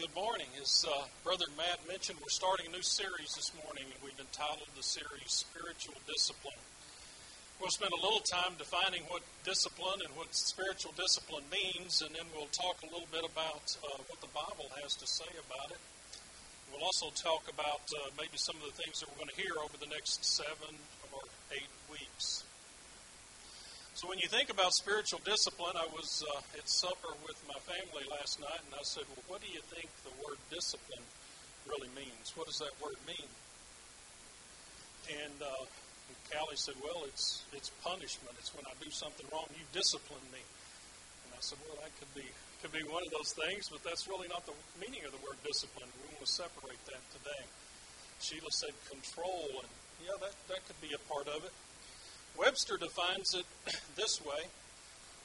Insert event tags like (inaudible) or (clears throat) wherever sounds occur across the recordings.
good morning. As uh, Brother Matt mentioned, we're starting a new series this morning, and we've entitled the series Spiritual Discipline. We'll spend a little time defining what discipline and what spiritual discipline means, and then we'll talk a little bit about uh, what the Bible has to say about it. We'll also talk about uh, maybe some of the things that we're going to hear over the next seven or eight weeks. So when you think about spiritual discipline, I was uh, at supper with my family last night, and I said, "Well, what do you think the word discipline really means? What does that word mean?" And, uh, Callie said, "Well, it's it's punishment. It's when I do something wrong, you discipline me." And I said, "Well, that could be could be one of those things, but that's really not the meaning of the word discipline. We want to separate that today." Sheila said, "Control," and yeah, that that could be a part of it. Webster defines it (clears throat) this way.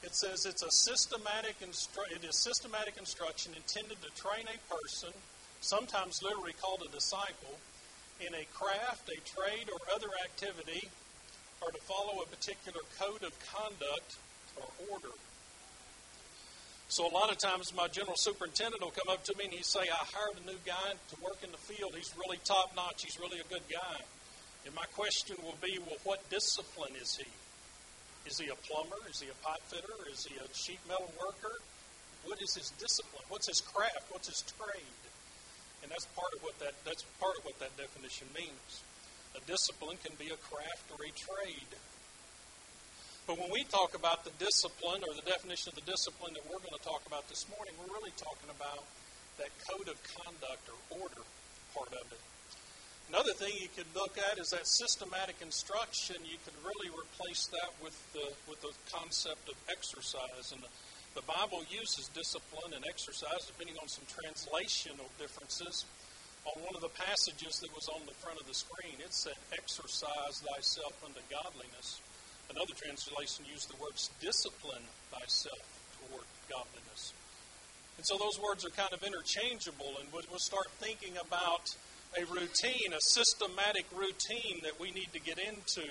It says it's a systematic instru- it is systematic instruction intended to train a person, sometimes literally called a disciple, in a craft, a trade, or other activity, or to follow a particular code of conduct or order. So a lot of times my general superintendent will come up to me and he'll say, I hired a new guy to work in the field. He's really top notch. He's really a good guy. And my question will be well, what discipline is he? Is he a plumber? Is he a pipe fitter? Is he a sheet metal worker? What is his discipline? What's his craft? What's his trade? And that's part of what that that's part of what that definition means. A discipline can be a craft or a trade. But when we talk about the discipline or the definition of the discipline that we're going to talk about this morning, we're really talking about that code of conduct or order part of it. Another thing you could look at is that systematic instruction. You could really replace that with the, with the concept of exercise. And the, the Bible uses discipline and exercise depending on some translational differences. On one of the passages that was on the front of the screen, it said, Exercise thyself unto godliness. Another translation used the words, Discipline thyself toward godliness. And so those words are kind of interchangeable, and we'll start thinking about a routine, a systematic routine that we need to get into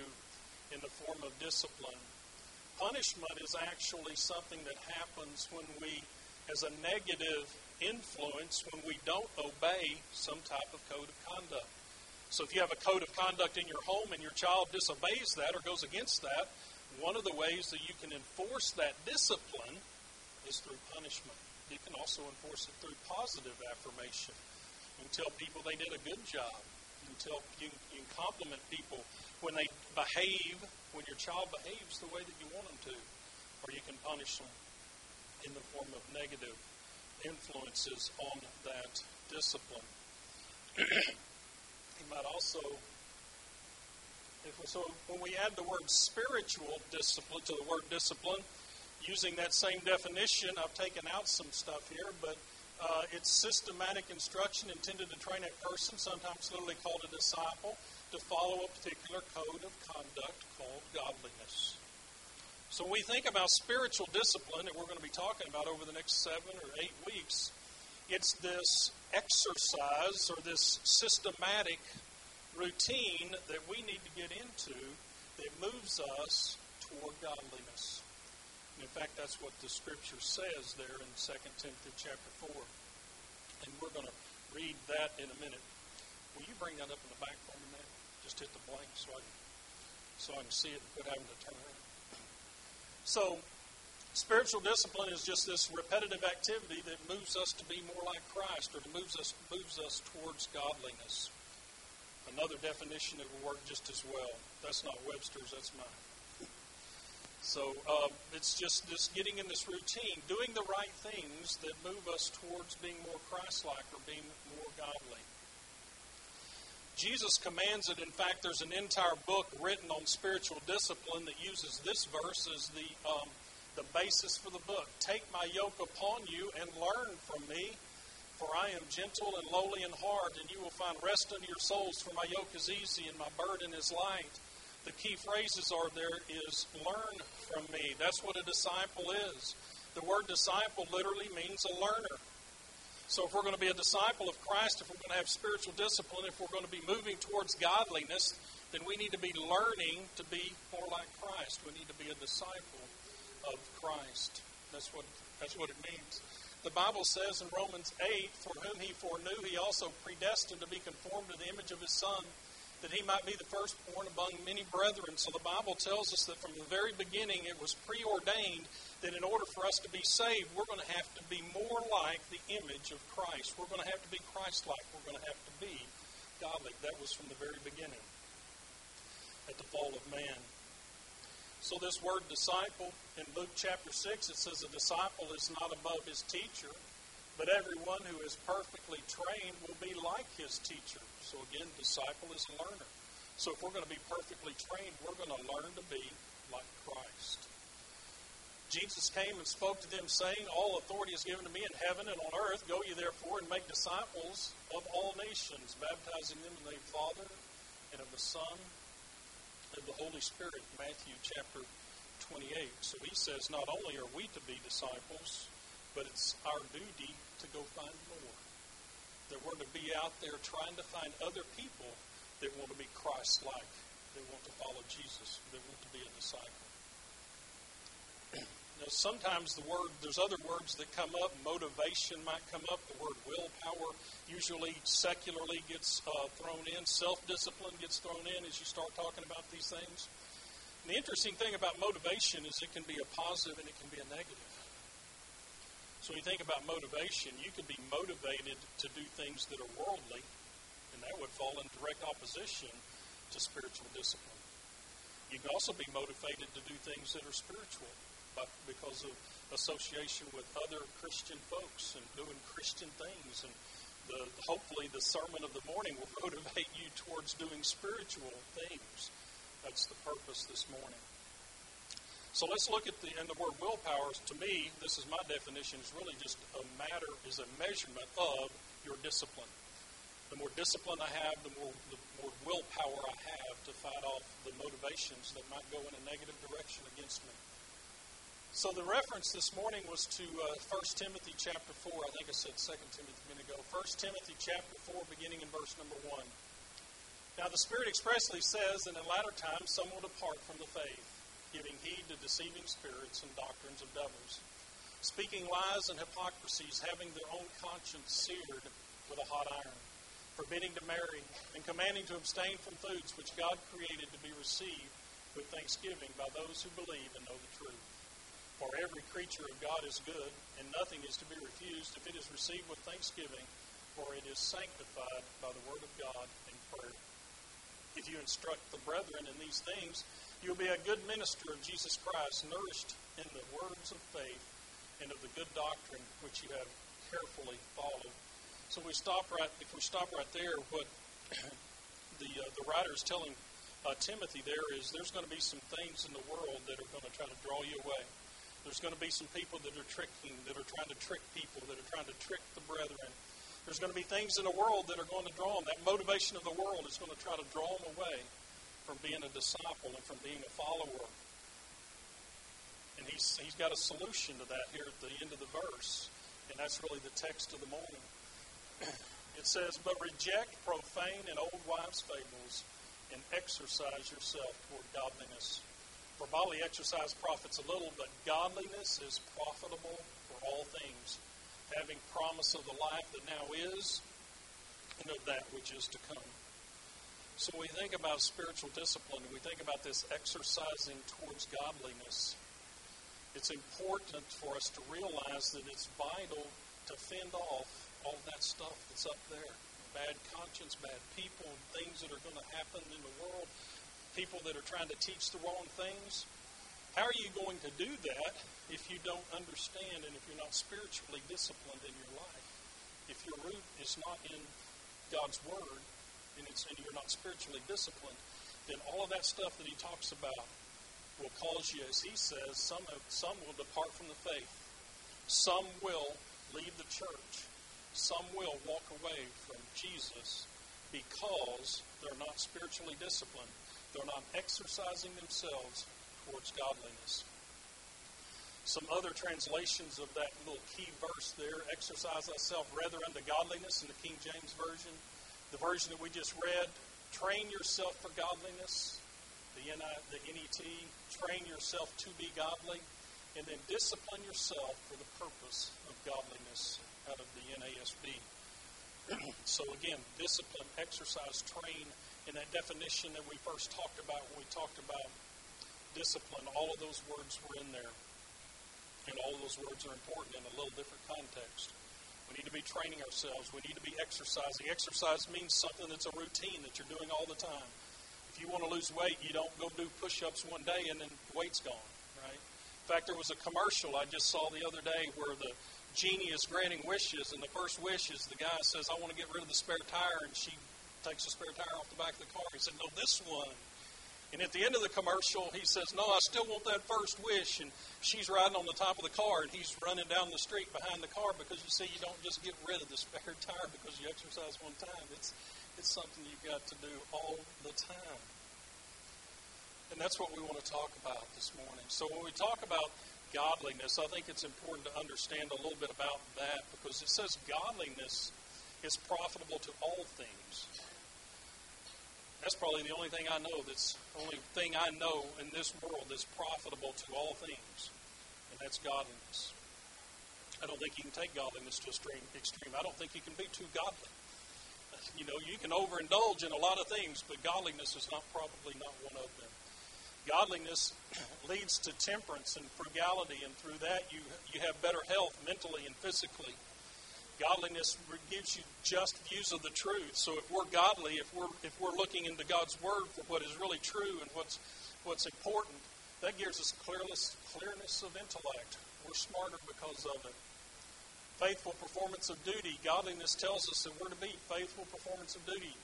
in the form of discipline. Punishment is actually something that happens when we, as a negative influence, when we don't obey some type of code of conduct. So if you have a code of conduct in your home and your child disobeys that or goes against that, one of the ways that you can enforce that discipline is through punishment. You can also enforce it through positive affirmation. You can tell people they did a good job. You can tell you, you can compliment people when they behave, when your child behaves the way that you want them to, or you can punish them in the form of negative influences on that discipline. (clears throat) you might also, if, so when we add the word spiritual discipline to the word discipline, using that same definition, I've taken out some stuff here, but uh, it's systematic instruction intended to train a person, sometimes literally called a disciple, to follow a particular code of conduct called godliness. So when we think about spiritual discipline that we're going to be talking about over the next seven or eight weeks, it's this exercise or this systematic routine that we need to get into that moves us toward godliness. In fact, that's what the scripture says there in 2 Timothy chapter 4. And we're going to read that in a minute. Will you bring that up in the back for me, man? Just hit the blank so I can, so I can see it without having to turn around. So, spiritual discipline is just this repetitive activity that moves us to be more like Christ or moves us, moves us towards godliness. Another definition that will work just as well. That's not Webster's, that's mine. So um, it's just this getting in this routine, doing the right things that move us towards being more Christ-like or being more godly. Jesus commands it. In fact, there's an entire book written on spiritual discipline that uses this verse as the um, the basis for the book. Take my yoke upon you and learn from me, for I am gentle and lowly in heart, and you will find rest unto your souls. For my yoke is easy and my burden is light the key phrases are there is learn from me. That's what a disciple is. The word disciple literally means a learner. So if we're going to be a disciple of Christ, if we're going to have spiritual discipline, if we're going to be moving towards godliness, then we need to be learning to be more like Christ. We need to be a disciple of Christ. That's what that's what it means. The Bible says in Romans 8, For whom he foreknew, he also predestined to be conformed to the image of his Son, that he might be the firstborn among many brethren. So the Bible tells us that from the very beginning it was preordained that in order for us to be saved, we're going to have to be more like the image of Christ. We're going to have to be Christ like. We're going to have to be godly. That was from the very beginning at the fall of man. So, this word disciple in Luke chapter 6, it says a disciple is not above his teacher, but everyone who is perfectly trained will be like his teacher. So, again, disciple is a learner. So, if we're going to be perfectly trained, we're going to learn to be like Christ. Jesus came and spoke to them, saying, All authority is given to me in heaven and on earth. Go ye therefore and make disciples of all nations, baptizing them in the name of the Father and of the Son and of the Holy Spirit, Matthew chapter 28. So he says not only are we to be disciples, but it's our duty to go find more. That we're to be out there trying to find other people that want to be Christ like, that want to follow Jesus, that want to be a disciple. Now, sometimes the word, there's other words that come up. Motivation might come up. The word willpower usually secularly gets uh, thrown in. Self discipline gets thrown in as you start talking about these things. And the interesting thing about motivation is it can be a positive and it can be a negative. So you think about motivation, you can be motivated to do things that are worldly, and that would fall in direct opposition to spiritual discipline. You can also be motivated to do things that are spiritual but because of association with other Christian folks and doing Christian things. And the, hopefully, the sermon of the morning will (laughs) motivate you towards doing spiritual things. That's the purpose this morning. So let's look at the and the word willpower. To me, this is my definition. Is really just a matter, is a measurement of your discipline. The more discipline I have, the more the more willpower I have to fight off the motivations that might go in a negative direction against me. So the reference this morning was to uh, 1 Timothy chapter 4. I think I said 2 Timothy a minute ago. 1 Timothy chapter 4, beginning in verse number 1. Now the Spirit expressly says, that in latter times some will depart from the faith, giving heed to deceiving spirits and doctrines of devils, speaking lies and hypocrisies, having their own conscience seared with a hot iron, forbidding to marry, and commanding to abstain from foods which God created to be received with thanksgiving by those who believe and know the truth. For every creature of God is good, and nothing is to be refused if it is received with thanksgiving, for it is sanctified by the word of God and prayer. If you instruct the brethren in these things, you'll be a good minister of Jesus Christ, nourished in the words of faith and of the good doctrine which you have carefully followed. So we stop right. If we stop right there, what (clears throat) the uh, the writer is telling uh, Timothy there is there's going to be some things in the world that are going to try to draw you away. There's going to be some people that are tricking, that are trying to trick people, that are trying to trick the brethren. There's going to be things in the world that are going to draw them. That motivation of the world is going to try to draw them away from being a disciple and from being a follower. And he's, he's got a solution to that here at the end of the verse. And that's really the text of the morning. (clears throat) It says, But reject profane and old wives' fables and exercise yourself toward godliness. For bodily exercise profits a little, but godliness is profitable for all things, having promise of the life that now is and of that which is to come. So we think about spiritual discipline, we think about this exercising towards godliness. It's important for us to realize that it's vital to fend off all that stuff that's up there bad conscience, bad people, things that are going to happen in the world people that are trying to teach the wrong things. How are you going to do that if you don't understand and if you're not spiritually disciplined in your life? If your root is not in God's Word and, and you're not spiritually disciplined, then all of that stuff that he talks about will cause you, as he says, some, some will depart from the faith. Some will leave the church. Some will walk away from Jesus because they're not spiritually disciplined. They're not exercising themselves towards godliness. Some other translations of that little key verse there exercise thyself rather unto godliness in the King James Version. The version that we just read, train yourself for godliness. The, NI, the NET, train yourself to be godly. and then discipline yourself for the purpose of godliness out of the NASB. (clears throat) so again, discipline, exercise, train, in that definition that we first talked about when we talked about discipline, all of those words were in there. And all those words are important in a little different context. Need to be training ourselves. We need to be exercising. Exercise means something that's a routine that you're doing all the time. If you want to lose weight, you don't go do push ups one day and then the weight's gone, right? In fact, there was a commercial I just saw the other day where the genie is granting wishes, and the first wish is the guy says, I want to get rid of the spare tire, and she takes the spare tire off the back of the car. He said, No, this one. And at the end of the commercial, he says, No, I still want that first wish. And she's riding on the top of the car, and he's running down the street behind the car because you see, you don't just get rid of the spare tire because you exercise one time. It's, it's something you've got to do all the time. And that's what we want to talk about this morning. So when we talk about godliness, I think it's important to understand a little bit about that because it says godliness is profitable to all things. That's probably the only thing I know that's only thing I know in this world that's profitable to all things, and that's godliness. I don't think you can take godliness to extreme. extreme. I don't think you can be too godly. (laughs) You know, you can overindulge in a lot of things, but godliness is not probably not one of them. Godliness (clears throat) leads to temperance and frugality, and through that you you have better health mentally and physically. Godliness gives you just views of the truth. So if we're godly, if we're if we're looking into God's word for what is really true and what's what's important, that gives us clearness clearness of intellect. We're smarter because of it. Faithful performance of duty. Godliness tells us that we're to be faithful performance of duty.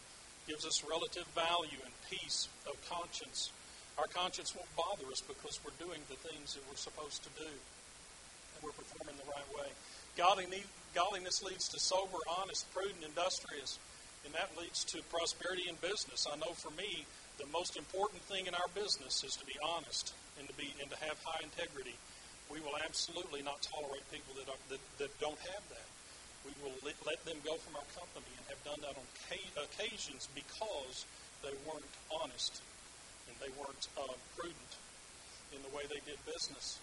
Gives us relative value and peace of conscience. Our conscience won't bother us because we're doing the things that we're supposed to do. And we're performing the right way. Godliness leads to sober, honest, prudent, industrious, and that leads to prosperity in business. I know for me, the most important thing in our business is to be honest and to be and to have high integrity. We will absolutely not tolerate people that, are, that, that don't have that. We will let, let them go from our company and have done that on occasions because they weren't honest and they weren't uh, prudent in the way they did business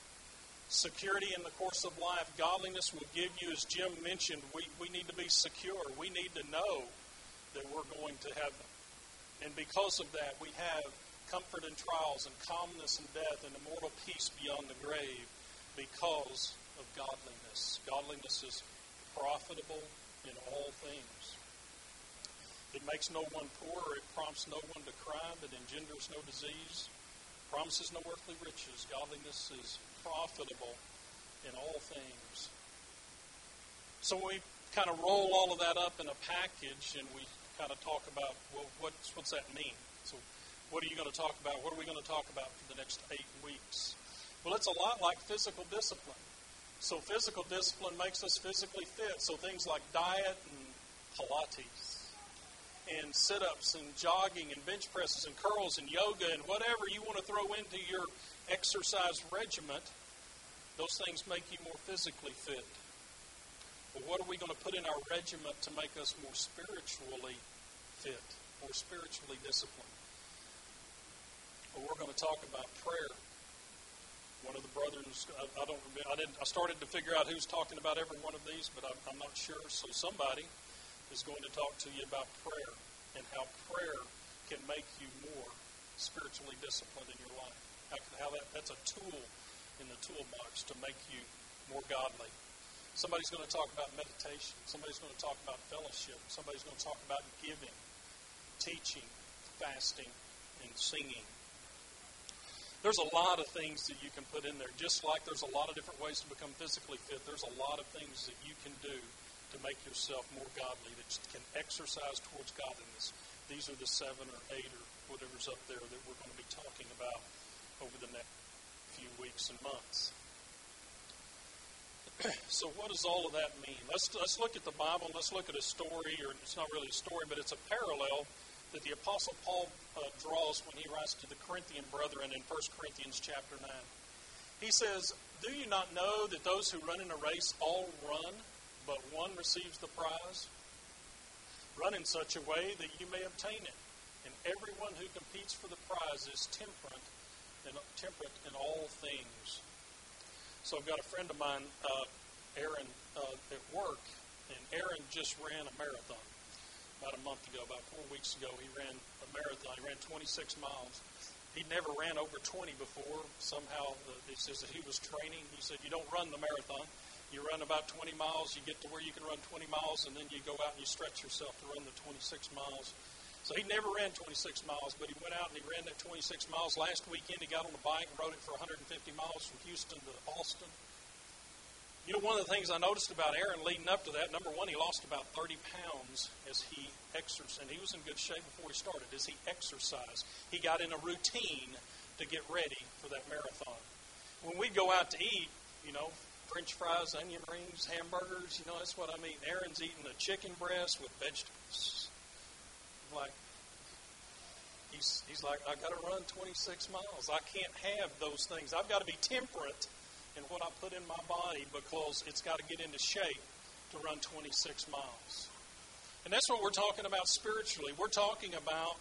security in the course of life. Godliness will give you, as Jim mentioned, we, we need to be secure. We need to know that we're going to heaven. And because of that, we have comfort in trials and calmness in death and immortal peace beyond the grave because of godliness. Godliness is profitable in all things. It makes no one poor, it prompts no one to crime, it engenders no disease, promises no earthly riches. Godliness is profitable in all things. So we kind of roll all of that up in a package and we kind of talk about, well, what's, what's that mean? So what are you going to talk about? What are we going to talk about for the next eight weeks? Well, it's a lot like physical discipline. So physical discipline makes us physically fit. So things like diet and Pilates and sit ups and jogging and bench presses and curls and yoga and whatever you want to throw into your exercise regiment, those things make you more physically fit. But what are we going to put in our regiment to make us more spiritually fit, more spiritually disciplined? Well, we're going to talk about prayer. One of the brothers, I, I don't, I didn't, I started to figure out who's talking about every one of these, but I'm, I'm not sure. So somebody is going to talk to you about prayer and how prayer can make you more spiritually disciplined in your life. How, that, that's a tool in the toolbox to make you more godly. Somebody's going to talk about meditation. Somebody's going to talk about fellowship. Somebody's going to talk about giving, teaching, fasting, and singing. There's a lot of things that you can put in there. Just like there's a lot of different ways to become physically fit, there's a lot of things that you can do to make yourself more godly, that can exercise towards godliness. These are the seven or eight or whatever's up there that we're going to be talking about over the next few weeks and months. (clears throat) so, what does all of that mean? Let's, let's look at the Bible. Let's look at a story, or it's not really a story, but it's a parallel that the Apostle Paul uh, draws when he writes to the Corinthian brethren in 1 Corinthians chapter 9. He says, Do you not know that those who run in a race all run, but one receives the prize? Run in such a way that you may obtain it. And everyone who competes for the prize is temperate and temperate in all things. So I've got a friend of mine, uh, Aaron, uh, at work, and Aaron just ran a marathon about a month ago, about four weeks ago. He ran a marathon. He ran 26 miles. He'd never ran over 20 before. Somehow, he says that he was training. He said, You don't run the marathon. You run about 20 miles, you get to where you can run 20 miles, and then you go out and you stretch yourself to run the 26 miles. So he never ran 26 miles, but he went out and he ran that 26 miles. Last weekend, he got on a bike and rode it for 150 miles from Houston to Austin. You know, one of the things I noticed about Aaron leading up to that, number one, he lost about 30 pounds as he exercised, and he was in good shape before he started, as he exercised. He got in a routine to get ready for that marathon. When we go out to eat, you know, French fries, onion rings, hamburgers. You know, that's what I mean. Aaron's eating a chicken breast with vegetables. I'm like, he's, he's like, I got to run 26 miles. I can't have those things. I've got to be temperate in what I put in my body because it's got to get into shape to run 26 miles. And that's what we're talking about spiritually. We're talking about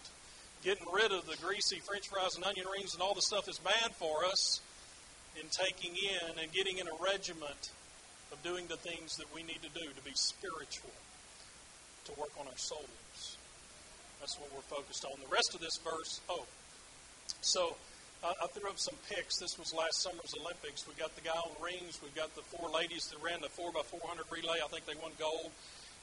getting rid of the greasy French fries and onion rings and all the stuff that's bad for us in taking in and getting in a regiment of doing the things that we need to do to be spiritual, to work on our souls. That's what we're focused on. The rest of this verse, oh, so I, I threw up some pics. This was last summer's Olympics. We got the guy on the rings. We got the four ladies that ran the 4x400 relay. I think they won gold.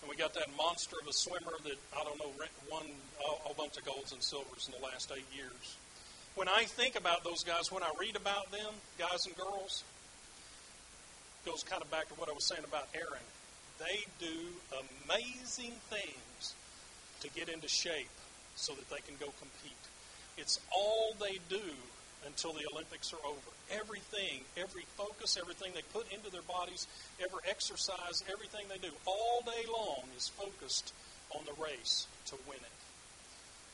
And we got that monster of a swimmer that, I don't know, won a, a bunch of golds and silvers in the last eight years. When I think about those guys, when I read about them, guys and girls, goes kind of back to what I was saying about Aaron. They do amazing things to get into shape so that they can go compete. It's all they do until the Olympics are over. Everything, every focus, everything they put into their bodies, every exercise, everything they do, all day long is focused on the race to win it.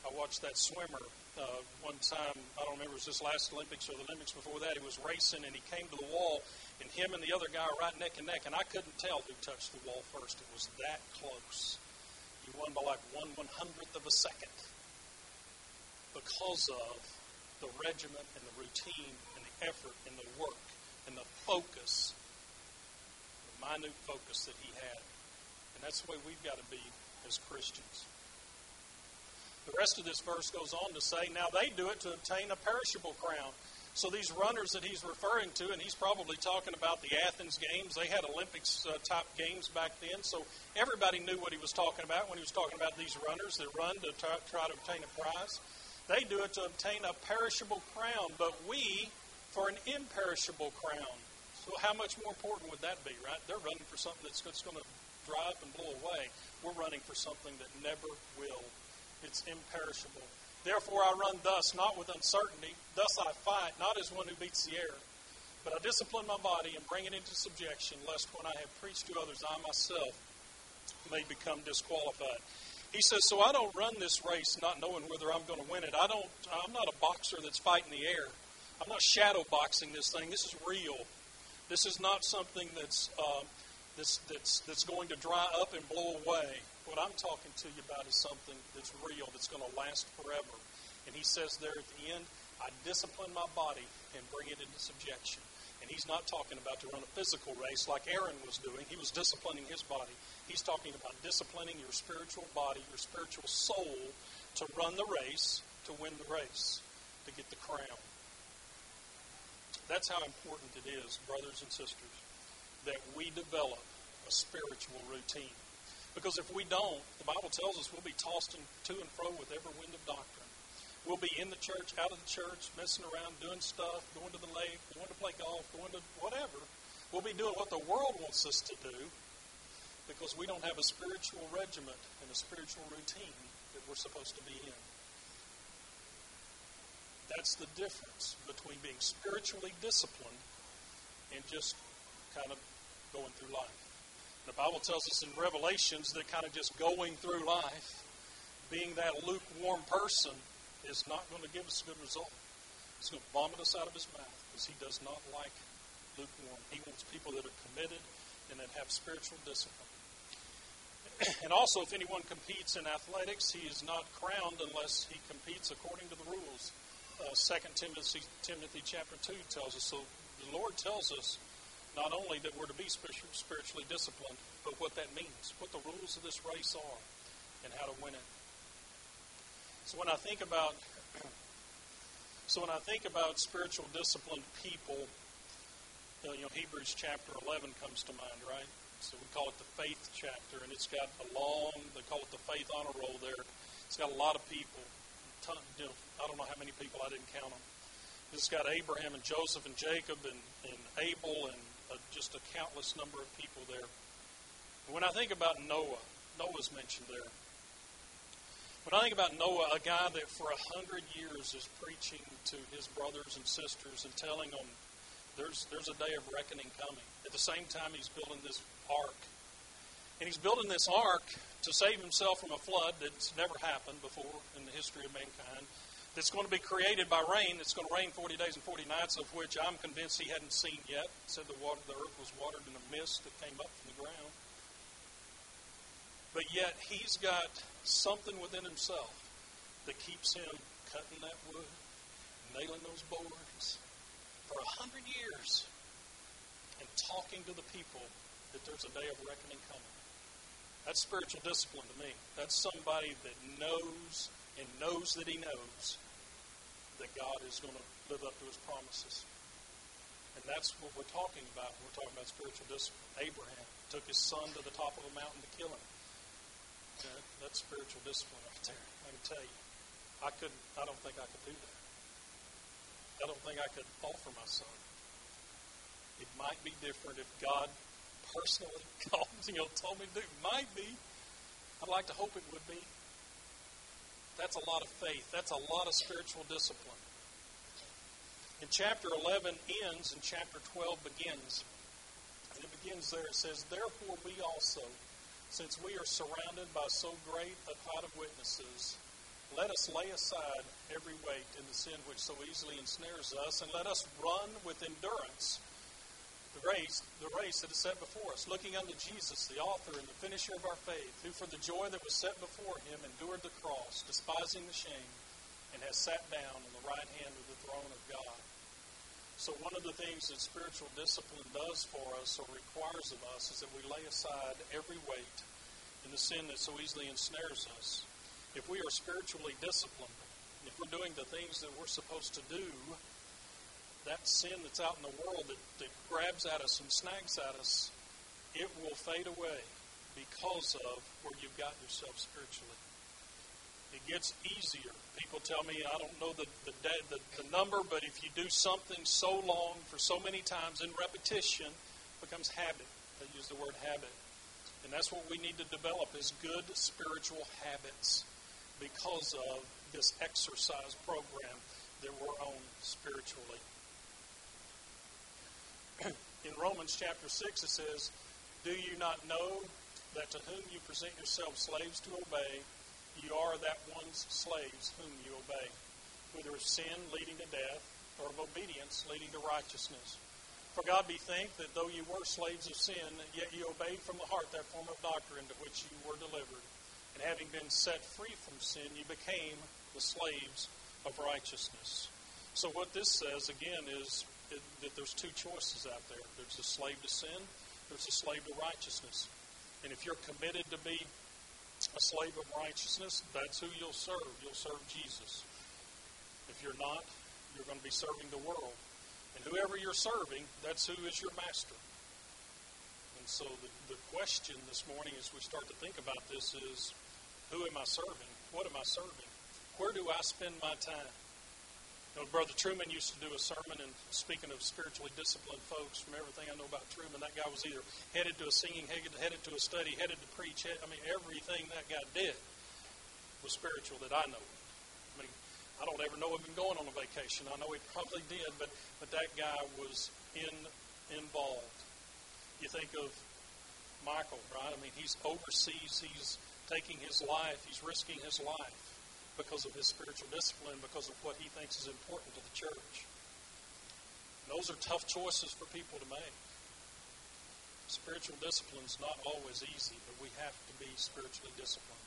I watched that swimmer uh, one time. I don't remember it was this last Olympics or the Olympics before that. He was racing and he came to the wall, and him and the other guy were right neck and neck, and I couldn't tell who touched the wall first. It was that close. He won by like one one hundredth of a second because of the regiment and the routine and the effort and the work and the focus, the minute focus that he had. And that's the way we've got to be as Christians. Rest of this verse goes on to say, Now they do it to obtain a perishable crown. So these runners that he's referring to, and he's probably talking about the Athens Games, they had Olympics uh, type games back then. So everybody knew what he was talking about when he was talking about these runners that run to try, try to obtain a prize. They do it to obtain a perishable crown, but we for an imperishable crown. So how much more important would that be, right? They're running for something that's going to dry up and blow away. We're running for something that never will it's imperishable. Therefore I run thus, not with uncertainty. Thus I fight, not as one who beats the air. But I discipline my body and bring it into subjection, lest when I have preached to others, I myself may become disqualified. He says, So I don't run this race not knowing whether I'm going to win it. I don't I'm not a boxer that's fighting the air. I'm not shadow boxing this thing. This is real. This is not something that's uh, that's, that's, that's going to dry up and blow away. What I'm talking to you about is something that's real, that's going to last forever. And he says there at the end, I discipline my body and bring it into subjection. And he's not talking about to run a physical race like Aaron was doing. He was disciplining his body. He's talking about disciplining your spiritual body, your spiritual soul, to run the race, to win the race, to get the crown. That's how important it is, brothers and sisters, that we develop a spiritual routine. Because if we don't, the Bible tells us we'll be tossed to and fro with every wind of doctrine. We'll be in the church, out of the church, messing around, doing stuff, going to the lake, going to play golf, going to whatever. We'll be doing what the world wants us to do because we don't have a spiritual regiment and a spiritual routine that we're supposed to be in. That's the difference between being spiritually disciplined and just kind of going through life. The Bible tells us in Revelations that kind of just going through life, being that lukewarm person, is not going to give us a good result. He's going to vomit us out of his mouth because he does not like lukewarm. He wants people that are committed and that have spiritual discipline. (clears throat) and also, if anyone competes in athletics, he is not crowned unless he competes according to the rules. Uh, 2 Timothy, Timothy chapter 2 tells us. So the Lord tells us not only that we're to be spiritually disciplined, but what that means, what the rules of this race are, and how to win it. So when I think about (clears throat) so when I think about spiritual disciplined people, uh, you know, Hebrews chapter 11 comes to mind, right? So we call it the faith chapter, and it's got a long, they call it the faith honor roll there. It's got a lot of people. Ton, you know, I don't know how many people, I didn't count them. It's got Abraham and Joseph and Jacob and, and Abel and uh, just a countless number of people there. when I think about Noah, Noah's mentioned there. When I think about Noah, a guy that for a hundred years is preaching to his brothers and sisters and telling them there's, there's a day of reckoning coming. At the same time, he's building this ark. And he's building this ark to save himself from a flood that's never happened before in the history of mankind. That's going to be created by rain. It's going to rain 40 days and 40 nights, of which I'm convinced he hadn't seen yet. It said the water, the earth was watered in a mist that came up from the ground. But yet he's got something within himself that keeps him cutting that wood, nailing those boards, for a hundred years and talking to the people that there's a day of reckoning coming. That's spiritual discipline to me. That's somebody that knows and knows that he knows that God is going to live up to his promises. And that's what we're talking about when we're talking about spiritual discipline. Abraham took his son to the top of a mountain to kill him. that's spiritual discipline right there. I can tell you. I couldn't I don't think I could do that. I don't think I could offer my son. It might be different if God personally (laughs) called, you know, told me to do. Might be. I'd like to hope it would be. That's a lot of faith. That's a lot of spiritual discipline. And chapter 11 ends and chapter 12 begins. And it begins there. It says, Therefore we also, since we are surrounded by so great a cloud of witnesses, let us lay aside every weight and the sin which so easily ensnares us, and let us run with endurance the race, the race that is set before us, looking unto Jesus, the author and the finisher of our faith, who for the joy that was set before him endured the cross, despising the shame, and has sat down on the right hand of the throne of God. So one of the things that spiritual discipline does for us or requires of us is that we lay aside every weight and the sin that so easily ensnares us if we are spiritually disciplined, if we're doing the things that we're supposed to do, that sin that's out in the world that, that grabs at us and snags at us, it will fade away because of where you've got yourself spiritually. It gets easier. People tell me, I don't know the, the, the, the number, but if you do something so long for so many times in repetition, becomes habit. They use the word habit. And that's what we need to develop is good spiritual habits because of this exercise program that we're on spiritually. (coughs) In Romans chapter 6, it says, Do you not know that to whom you present yourselves slaves to obey, you are that one's slaves whom you obey, whether of sin leading to death or of obedience leading to righteousness? For God be thanked that though you were slaves of sin, yet you obeyed from the heart that form of doctrine to which you were delivered and having been set free from sin, you became the slaves of righteousness. So, what this says, again, is that there's two choices out there there's a slave to sin, there's a slave to righteousness. And if you're committed to be a slave of righteousness, that's who you'll serve. You'll serve Jesus. If you're not, you're going to be serving the world. And whoever you're serving, that's who is your master. And so the, the question this morning as we start to think about this is who am I serving? What am I serving? Where do I spend my time? You know, Brother Truman used to do a sermon, and speaking of spiritually disciplined folks, from everything I know about Truman, that guy was either headed to a singing, headed to a study, headed to preach. I mean, everything that guy did was spiritual that I know. I mean, I don't ever know of him going on a vacation. I know he probably did, but but that guy was in involved. You think of Michael, right? I mean, he's overseas. He's taking his life. He's risking his life because of his spiritual discipline, because of what he thinks is important to the church. And those are tough choices for people to make. Spiritual discipline is not always easy, but we have to be spiritually disciplined.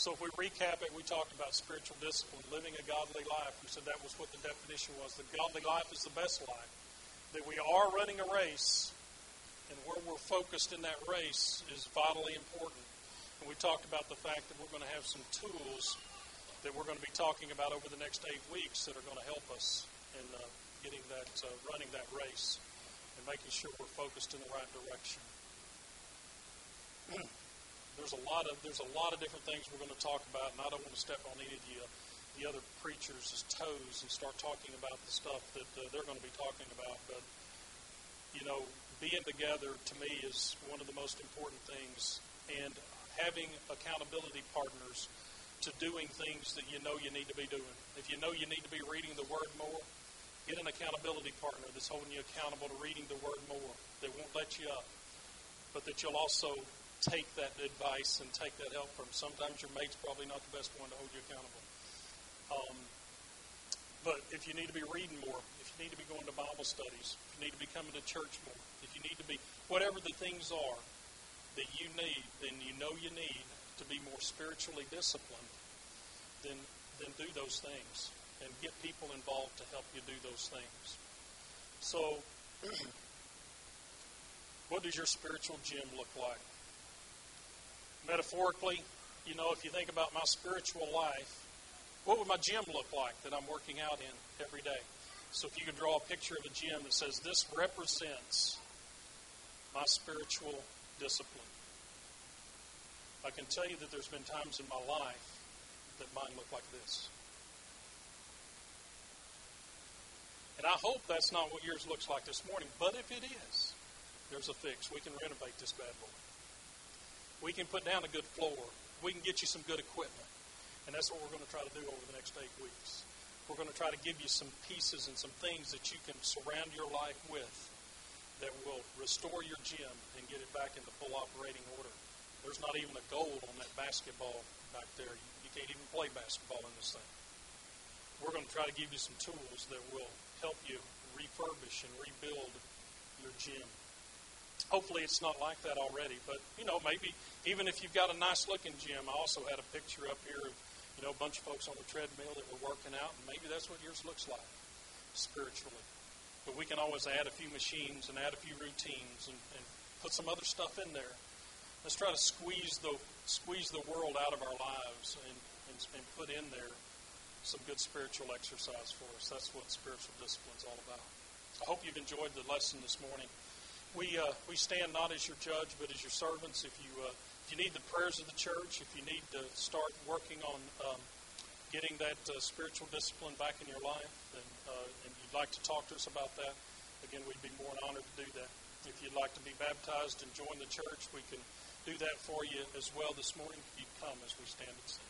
So if we recap it, we talked about spiritual discipline, living a godly life. We said that was what the definition was. The godly life is the best life. that we are running a race, and where we're focused in that race is vitally important. And we talked about the fact that we're going to have some tools that we're going to be talking about over the next eight weeks that are going to help us in uh, getting that, uh, running that race, and making sure we're focused in the right direction. (clears throat) there's a lot of there's a lot of different things we're going to talk about, and I don't want to step on any of the uh, the other preachers' toes and start talking about the stuff that uh, they're going to be talking about. But you know, being together to me is one of the most important things, and having accountability partners to doing things that you know you need to be doing. If you know you need to be reading the Word more, get an accountability partner that's holding you accountable to reading the Word more, that won't let you up, but that you'll also take that advice and take that help from. Sometimes your mate's probably not the best one to hold you accountable. Um, but if you need to be reading more, if you need to be going to Bible studies, if you need to be coming to church more, if you need to be, whatever the things are that you need, then you know you need to be more spiritually disciplined, then, then do those things and get people involved to help you do those things. So, (clears throat) what does your spiritual gym look like? metaphorically, you know, if you think about my spiritual life, what would my gym look like that I'm working out in every day? So if you could draw a picture of a gym that says, This represents my spiritual discipline. I can tell you that there's been times in my life that mine look like this. And I hope that's not what yours looks like this morning, but if it is, there's a fix. We can renovate this bad boy. We can put down a good floor. We can get you some good equipment. And that's what we're going to try to do over the next eight weeks. We're going to try to give you some pieces and some things that you can surround your life with that will restore your gym and get it back into full operating order. There's not even a goal on that basketball back there. You can't even play basketball in this thing. We're going to try to give you some tools that will help you refurbish and rebuild your gym hopefully it's not like that already. But you know, maybe even if you've got a nice looking gym, I also had a picture up here of you know a bunch of folks on the treadmill that were working out, and maybe that's what yours looks like spiritually. But we can always add a few machines and add a few routines and, and put some other stuff in there. Let's try to squeeze the squeeze the world out of our lives and, and, and put in there some good spiritual exercise for us. That's what spiritual discipline is all about. I hope you've enjoyed the lesson this morning we uh, we stand not as your judge, but as your servants. If you uh, if you need the prayers of the church, if you need to start working on um, getting that uh, spiritual discipline back in your life, then, uh, and you'd like to talk to us about that, again, we'd be more than honored to do that. If you'd like to be baptized and join the church, we can do that for you as well this morning. if You come as we stand and sing.